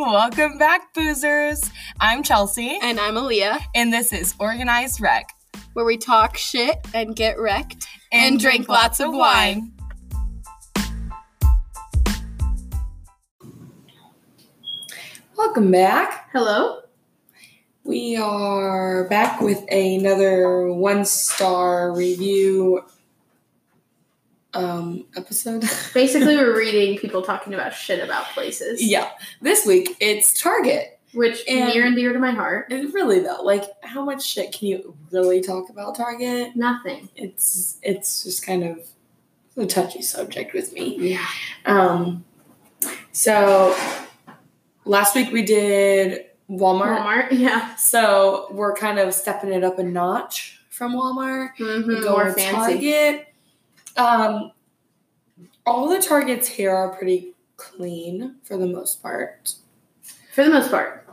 Welcome back, boozers. I'm Chelsea, And I'm Aaliyah, and this is Organized Wreck, where we talk shit and get wrecked and, drink lots of wine. Welcome back. Hello? We are back with another one star review um episode. Basically, we're reading people talking about shit about places. yeah. This week it's Target. Which And- near and dear to my heart. And really though, like how much shit can you really talk about Target? Nothing. It's it's just kind of a touchy subject with me. Yeah. Um so last week we did Walmart. Walmart. Yeah. So we're kind of stepping it up a notch from Walmart. Mm-hmm. More to fancy. Target. Um, all the Targets here are pretty clean for the most part. For the most part.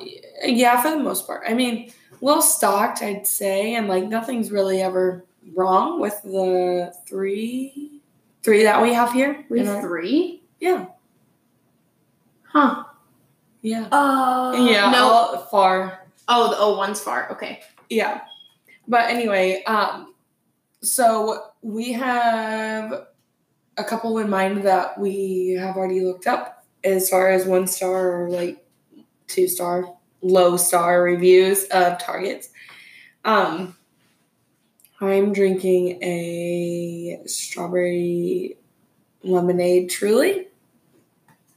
Yeah, for the most part. I mean, well stocked, I'd say, and like nothing's really ever wrong with the three three that we have here. We have three? yeah, Huh. yeah, Oh. yeah. No. all far. Oh, the, oh, one's far. Okay. Yeah. But anyway, um, so we have a couple in mind that we have already looked up as far as one star or like two star, low star reviews of Targets. Um, I'm drinking a strawberry lemonade truly.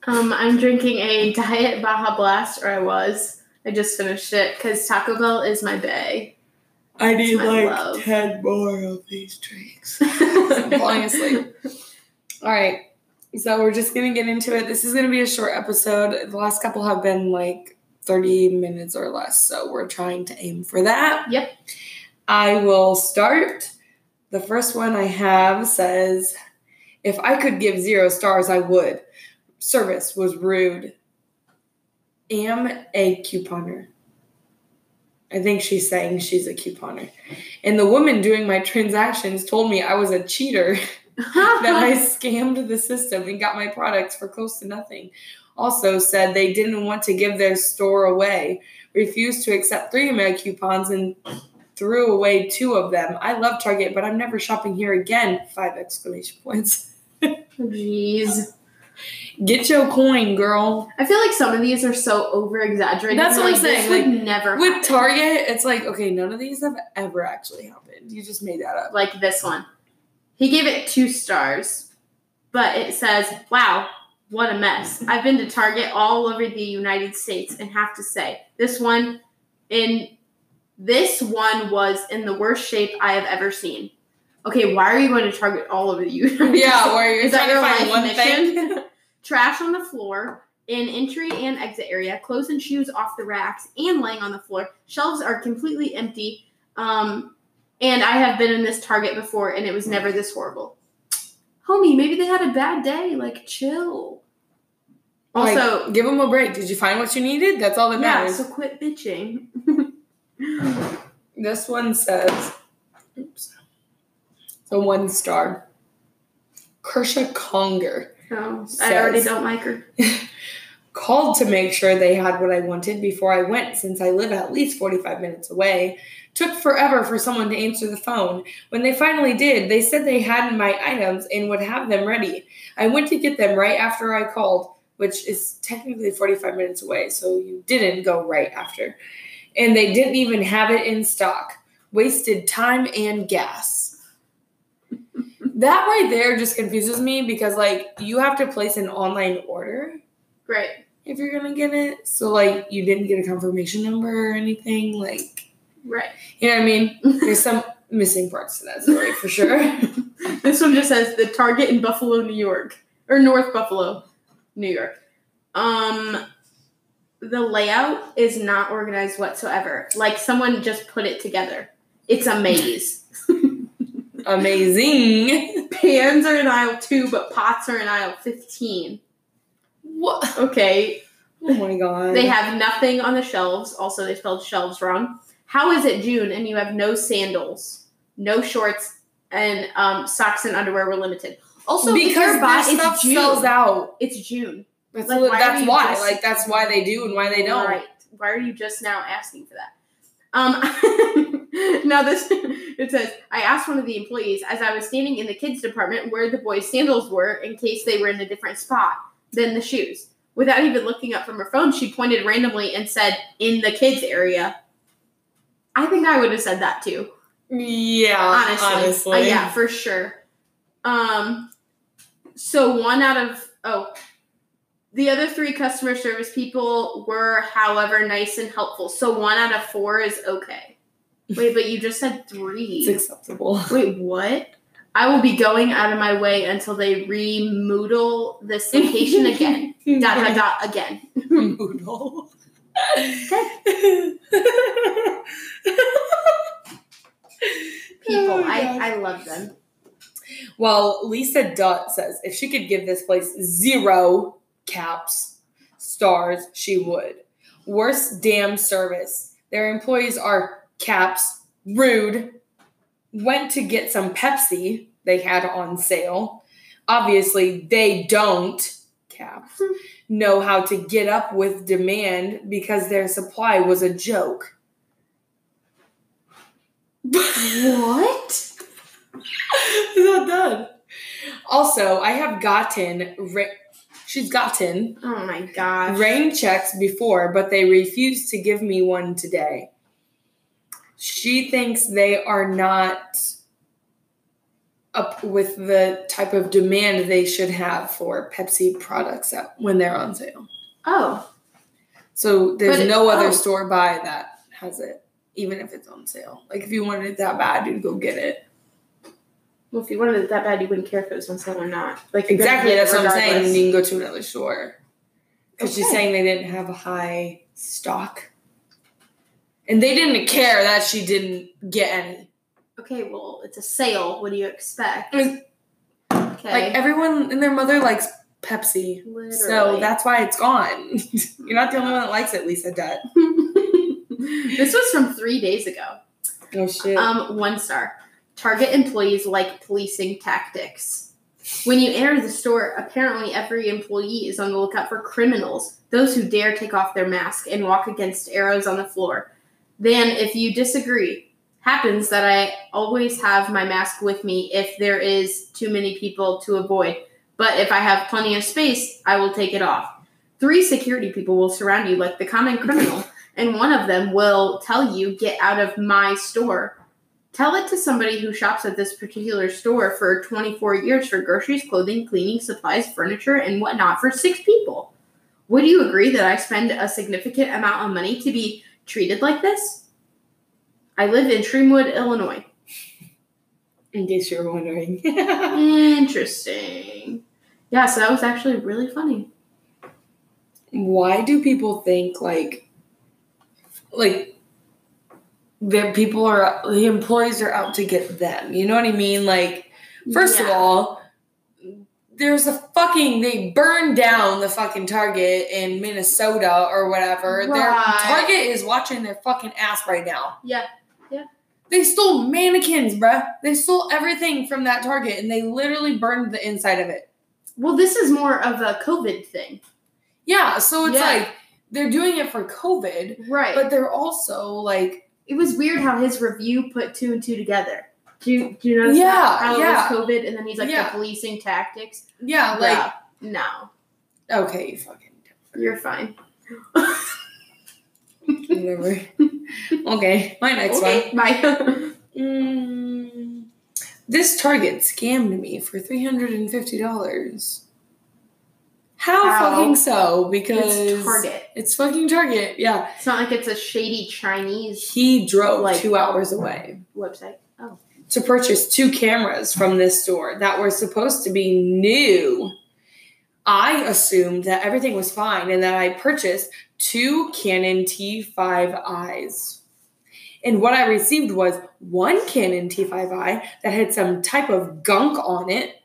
Um, I'm drinking a Diet Baja Blast, or I was. I just finished it because Taco Bell is my bay. I need like love. 10 more of these drinks. I'm falling asleep. All right. So we're just going to get into it. This is going to be a short episode. The last couple have been like 30 minutes or less. So we're trying to aim for that. Yep. I will start. The first one I have says, if I could give zero stars, I would. Service was rude. Am a couponer. I think she's saying she's a couponer. And the woman doing my transactions told me I was a cheater, that I scammed the system and got my products for close to nothing. Also said they didn't want to give their store away, refused to accept three of my coupons and threw away two of them. I love Target, but I'm never shopping here again. Five exclamation points. Jeez. Get your coin, girl. I feel like some of these are so over exaggerated. That's what I'm like, saying, would never With happen. Target, it's like, okay, none of these have ever actually happened. You just made that up. like this one. He gave it two stars, but it says, "Wow, what a mess! I've been to Target all over the United States and have to say, this one in this one was in the worst shape I have ever seen." Okay, why are you going to Target all over the United Yeah, States? where you're Is that trying to find one mission? thing. Trash on the floor, in entry and exit area, clothes and shoes off the racks and laying on the floor. Shelves are completely empty. Um, and I have been in this Target before and it was never this horrible. Homie, maybe they had a bad day. Like, chill. Also, Like, give them a break. Did you find what you needed? That's all that yeah, matters. so quit bitching. This one says, oops, so one star. Kersha Conger No, I already don't like her. called to make sure they had what I wanted before I went since I live at least 45 minutes away. Took forever for someone to answer the phone. When they finally did, they said they had my items and would have them ready. I went to get them right after I called, which is technically 45 minutes away, so you didn't go right after. And they didn't even have it in stock. Wasted time and gas. That right there just confuses me because, like, you have to place an online order Right. if you're gonna get it. So like you didn't get a confirmation number or anything, like Right. you know what I mean? There's some missing parts to that story for sure. This one just says the Target in Buffalo, New York, or North Buffalo, New York. Um, the layout is not organized whatsoever. Like someone just put it together. It's a maze. Amazing. Pans are in aisle two, but pots are in aisle fifteen. What? Okay, Oh my god. they have nothing on the shelves. Also, they spelled shelves wrong. How is it June and you have no sandals, no shorts, and um, socks and underwear were limited? Also, because their stuff June. sells out. It's June. That's, Like, li- why that's why. just- like that's why they do and why they don't. Right. Why are you just now asking for that? Um, now this it says I asked one of the employees as I was standing in the kids department where the boys' sandals were in case they were in a different spot than the shoes. Without even looking up from her phone, she pointed randomly and said, "In the kids area." I think I would have said that too. Yeah, honestly, honestly. Uh, yeah, for sure. Um, so one out of oh, the other three customer service people were, however, nice and helpful. So one out of four is okay. Wait, but you just said three. It's acceptable. Wait, what? I will be going out of my way until they remoodle this location again. dot dot dot again. Moodle. People, Oh, I. I love them. Well, Lisa Dutt says if she could give this place zero caps, stars, she would. Worst damn service. Their employees are caps, rude, went to get some Pepsi they had on sale. Obviously, they don't, caps, know how to get up with demand because their supply was a joke. What? Is that done? Also, I have gotten ra- she's gotten Oh my god rain checks before, but they refused to give me one today. She thinks they are not up with the type of demand they should have for Pepsi products out when they're on sale. Oh, So there's it- no other oh. store by that has it, even if it's on sale. Like if you wanted it that bad, you'd go get it. well, if you wanted it that bad, you wouldn't care if it was on sale or not. Like Exactly, that's what I'm saying. You can go to another store. Because she's saying they didn't have a high stock. And they didn't care that she didn't get any. Okay, well, it's a sale. What do you expect? Like, Okay. Like everyone and their mother likes Pepsi. So that's why it's gone. You're not the only one that likes it, Lisa Dutt. this was from three days ago. Oh shit. Um, one star. Target employees like policing tactics. When you enter the store, apparently every employee is on the lookout for criminals, those who dare take off their mask and walk against arrows on the floor. Then, if you disagree, happens that I always have my mask with me if there is too many people to avoid. But if I have plenty of space, I will take it off. Three security people will surround you like the common criminal, and one of them will tell you, Get out of my store. Tell it to somebody who shops at this particular store for 24 years for groceries, clothing, cleaning supplies, furniture, and whatnot for six people. Would you agree that I spend a significant amount of money to be treated like this? I live in Streamwood, Illinois. In case you're wondering. Interesting. Yeah, so that was actually really funny. why do people think like like that people are the employees are out to get them you know what i mean like first of all there's a fucking they burned down the fucking target in minnesota or whatever their Right. target is watching their fucking ass right now Yeah. Yeah. they stole mannequins bruh they stole everything from that target and they literally burned the inside of it Well, this is more of a COVID thing. yeah so it's Yeah. like they're doing it for covid Right. but they're also like it was weird how his review put two and two together. Do you, do you notice Yeah, that? How yeah. it was COVID and then he's like Yeah. the policing tactics. yeah like Yeah. no, okay you fucking you're fine. whatever okay my next okay, bye. one mm, this target scammed me for $350 how, How? fucking so because it's Target. it's fucking target yeah It's not like it's a shady Chinese he drove Like- two hours away website. Oh, to purchase two cameras from this store that were supposed to be new. I assumed that everything was fine and that I purchased two Canon T5Is. And what I received was one Canon T5i that had some type of gunk on it.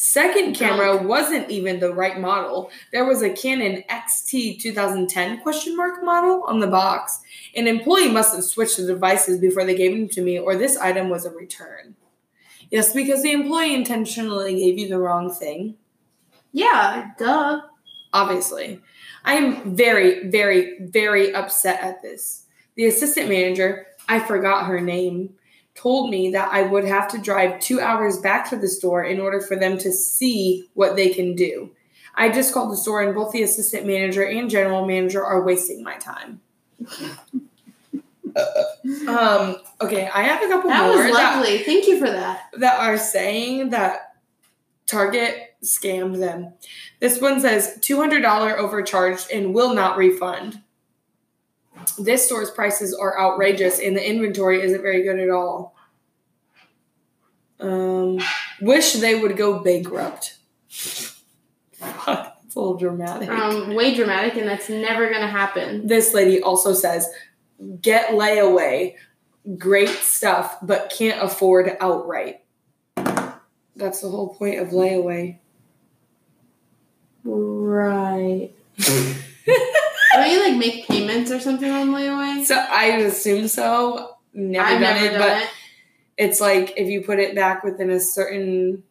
Second camera wasn't even the right model. There was a Canon XT 2010 question mark model on the box. An employee must have switched the devices before they gave them to me, or this item was a return. Yes, because the employee intentionally gave you the wrong thing. yeah, duh. obviously. I am very, very, very upset at this. The assistant manager, I forgot her name, told me that I would have to drive two hours back to the store in order for them to see what they can do. I just called the store, and both the assistant manager and general manager are wasting my time. um, okay, I have a couple That more was that, lovely. Thank you for that. that are saying that Target scammed them. This one says $200 overcharged and will not refund. This store's prices are outrageous and the inventory isn't very good at all. Um, wish they would go bankrupt. It's a little dramatic. Um, way dramatic, and that's never gonna happen. this lady also says, get layaway, great stuff, but can't afford outright. That's the whole point of layaway. Right. Don't you like make or something on layaway? So I assume so. Never I've done never it, done but it. it's like if you put it back within a certain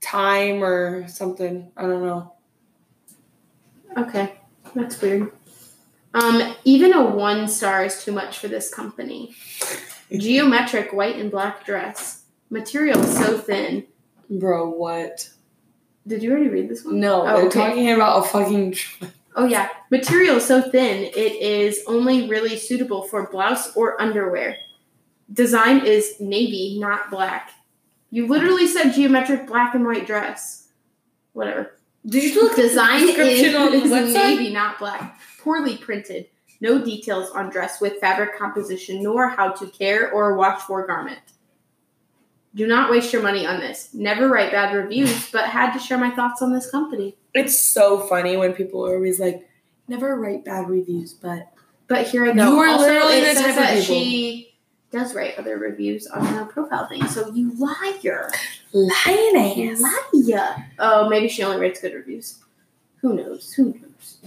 time or something. I don't know. Okay, that's weird. Um, even a one star is too much for this company. Geometric white and black dress. Material so thin. Bro, what? Did you already read this one? No, Oh, they're okay. talking about a fucking. tr- Oh yeah, material so thin it is only really suitable for blouse or underwear. Design is navy, not black. You literally said geometric black and white dress. Whatever. Did you look Design is, description on the is website? navy, not black. Poorly printed. No details on dress with fabric composition, nor how to care or wash for garment. Do not waste your money on this. Never write bad reviews, but had to share my thoughts on this company. It's so funny when people are always like, never write bad reviews, but But here I go. You are also, literally the type of that people. she does write other reviews on her profile thing. So you liar, lying ass. liar. Oh, maybe she only writes good reviews. Who knows? Who knows?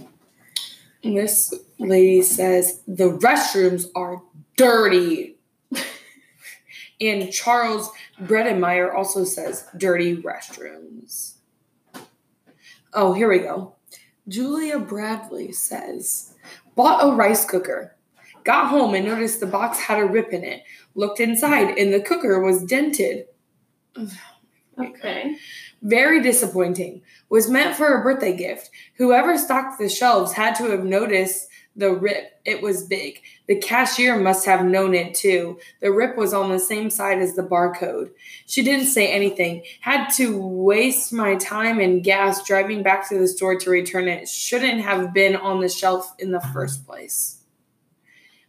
And this lady says the restrooms are dirty. and Charles Bredemeyer also says dirty restrooms. Oh, here we go. Julia Bradley says bought a rice cooker. Got home and noticed the box had a rip in it. Looked inside and the cooker was dented. Okay. Very disappointing. Was meant for a birthday gift. Whoever stocked the shelves had to have noticed the rip. It was big. The cashier must have known it too. The rip was on the same side as the barcode. She didn't say anything. Had to waste my time and gas driving back to the store to return it. Shouldn't have been on the shelf in the first place.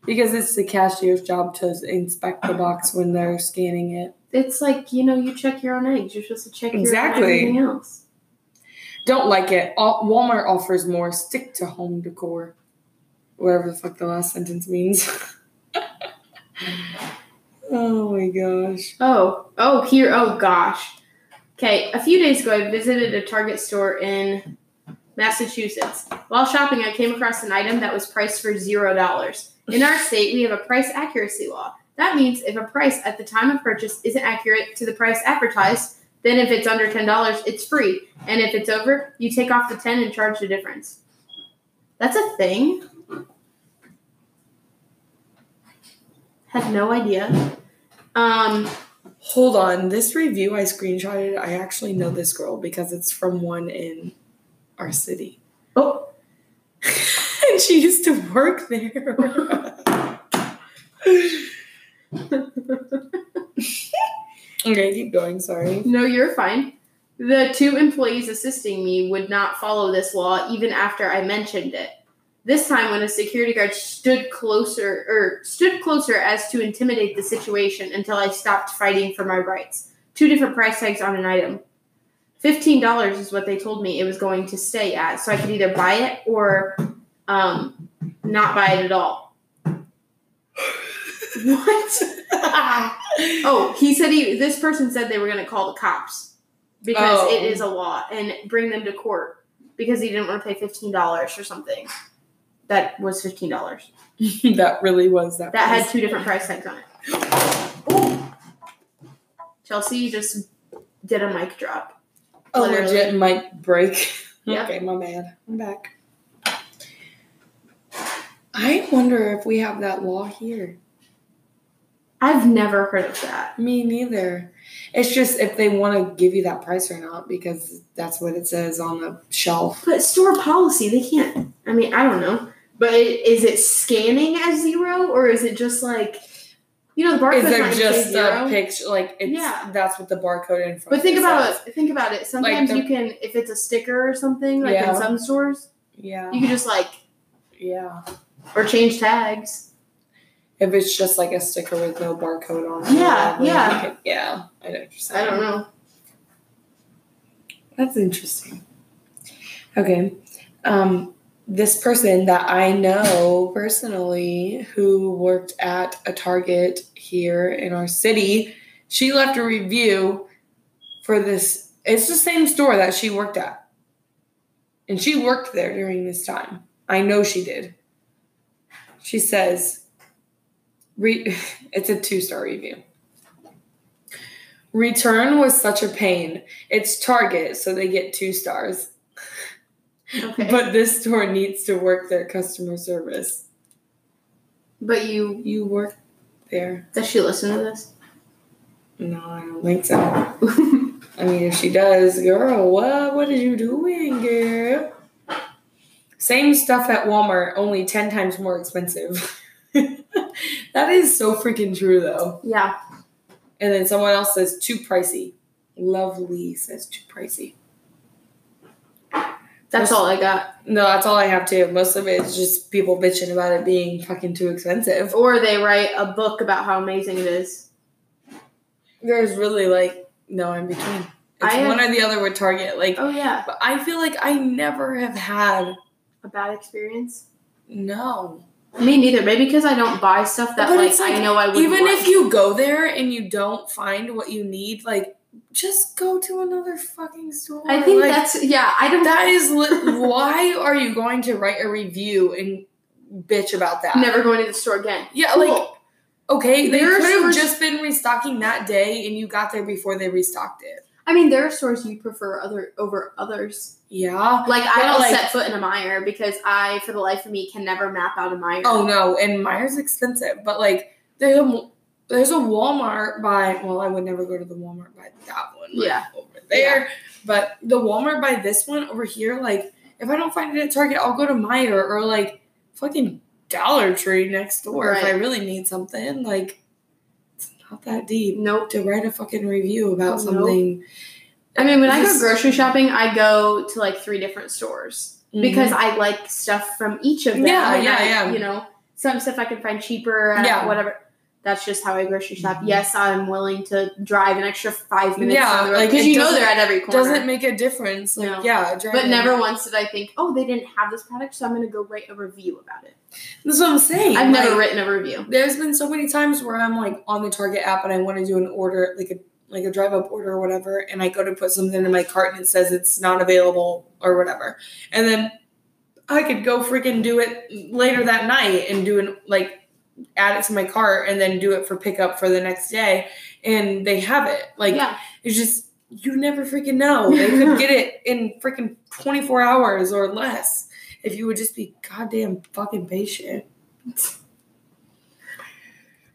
Because it's the cashier's job to inspect the box when they're scanning it. It's like you know, you check your own eggs. You're supposed to check your Exactly. everything else. Don't like it. Walmart offers more. Stick to home decor. Whatever the fuck the last sentence means. oh my gosh. Oh, oh, here. Oh gosh. Okay, a few days ago, I visited a Target store in Massachusetts. While shopping, I came across an item that was priced for zero dollars. In our state, we have a price accuracy law. That means if a price at the time of purchase isn't accurate to the price advertised, then if it's under ten dollars, it's free, and if it's over, you take off the ten and charge the difference. That's a thing. Had no idea. Um, Hold on. This review I screenshotted, I actually know this girl because it's from one in our city. oh, and she used to work there. okay, keep going. Sorry. No, you're fine. The two employees assisting me would not follow this law even after I mentioned it. This time, when a security guard stood closer or stood closer as to intimidate the situation until I stopped fighting for my rights. Two different price tags on an item. Fifteen dollars is what they told me it was going to stay at, so I could either buy it or um, not buy it at all. What? Oh, he said he. This person said they were going to call the cops because Oh. it is a law and bring them to court because he didn't want to pay fifteen dollars or something. That was fifteen dollars. that really was that. That had two different price tags on it. Oh, Chelsea just did a mic drop. a literally. legit mic break. Yeah. Okay, my bad. I'm back. I wonder if we have that law here. I've never heard of that. Me neither. It's just if they want to give you that price or not because that's what it says on the shelf. But store policy, they can't. I mean, I don't know. But is it scanning as zero or is it just like, you know, the barcode Is there just zero? a picture? Like it's Yeah. that's what the barcode in front. But think about says. it. Think about it. Sometimes the- you can, if it's a sticker or something, like Yeah. in some stores, Yeah, you can just like yeah. or change tags. If it's just like a sticker with no barcode on it. Yeah, yeah. can- yeah. I know. I don't know. That's interesting. Okay. Um, this person that I know personally who worked at a Target here in our city, she left a review for this. It's the same store that she worked at. And she worked there during this time. I know she did. She says, re- it's a two star review. Return was such a pain. It's Target, so they get two stars. Okay. But, this store needs to work their customer service. But you, You work there? does she listen to this? No, I don't think so. I mean, if she does, girl, what what are you doing, girl? Same stuff at Walmart, only ten times more expensive. that is so freaking true, though. yeah. And then someone else says too pricey. Lovely says too pricey. That's all I got. No, that's all I have too. Most of it is just people bitching about it being fucking too expensive. Or they write a book about how amazing it is. There's really like no in between. It's have- one or the other with Target. Like, Oh yeah. but I feel like I never have had A bad experience. no. Me neither. Maybe because I don't buy stuff that like, it's like, I know I would. Even if you go there and you don't find what you need, like just go to another fucking store. I think Like, that's yeah. I don't. that is li- why are you going to write a review and bitch about that? never going to the store again. Yeah, Cool. like okay, they could have just been restocking that day, and you got there before they restocked it. I mean, there are stores you prefer other over others. Yeah. Like I don't like- set foot in a Meijer because I, for the life of me, can never map out a Meijer. Oh no, and Meijer's expensive, but like there's a there's a Walmart by well, I would never go to the Walmart by that one. like, Yeah. over there. But the Walmart by this one over here, like if I don't find it at Target, I'll go to Meijer or like fucking Dollar Tree next door if I really need something. Like it's not that deep Nope. to write a fucking review about Nope. something. I mean, when I go grocery shopping, I go to like three different stores because Mhm. I like stuff from each of them. Yeah, yeah, I- yeah. You know, some stuff I can find cheaper. Yeah. Whatever. That's just how I grocery shop. Mhm. Yes, I'm willing to drive an extra five minutes Yeah, road like, because you know they're at every corner. doesn't make a difference. Like No. yeah, but never once did I think, oh, they didn't have this product, so I'm going to go write a review about it. That's what I'm saying. I've never like- written a review. there's been so many times where I'm like on the Target app and I want to do an order, like a like a drive up order or whatever, and I go to put something in my cart and it says it's not available or whatever, and then I could go freaking do it later that night and do an like add it to my cart and then do it for pickup for the next day, and they have it. Like yeah. it's just you never freaking know. They could get it in freaking 24 hours or less if you would just be goddamn fucking patient.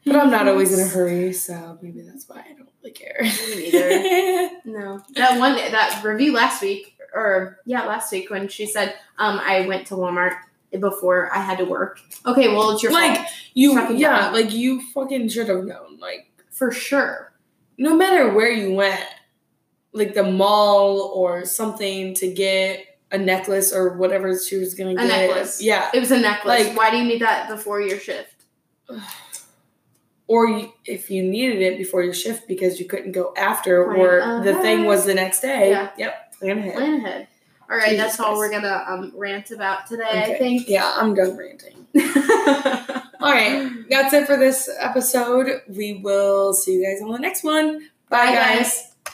But I'm not always in a hurry, so maybe that's why I don't really care. Me neither. No. That one that review last week or yeah, last week when she said um I went to Walmart before I had to work. Okay, well it's your like fault. you, Fucking yeah, dumb. like you fucking should have known. Like For sure. no matter where you went, like the mall or something to get a necklace or whatever she was gonna A get. necklace. Yeah. It was a necklace. Like- Why do you need that before your shift? Or you, if you needed it before your shift because you couldn't go after, Plan or the thing was the next day. Yeah. Yep. Plan ahead. Plan ahead. All right, Jesus that's all Christ. we're gonna um rant about today, I think. Yeah, I'm done ranting. All right, that's it for this episode. We will see you guys on the next one. Bye, Bye, guys. guys.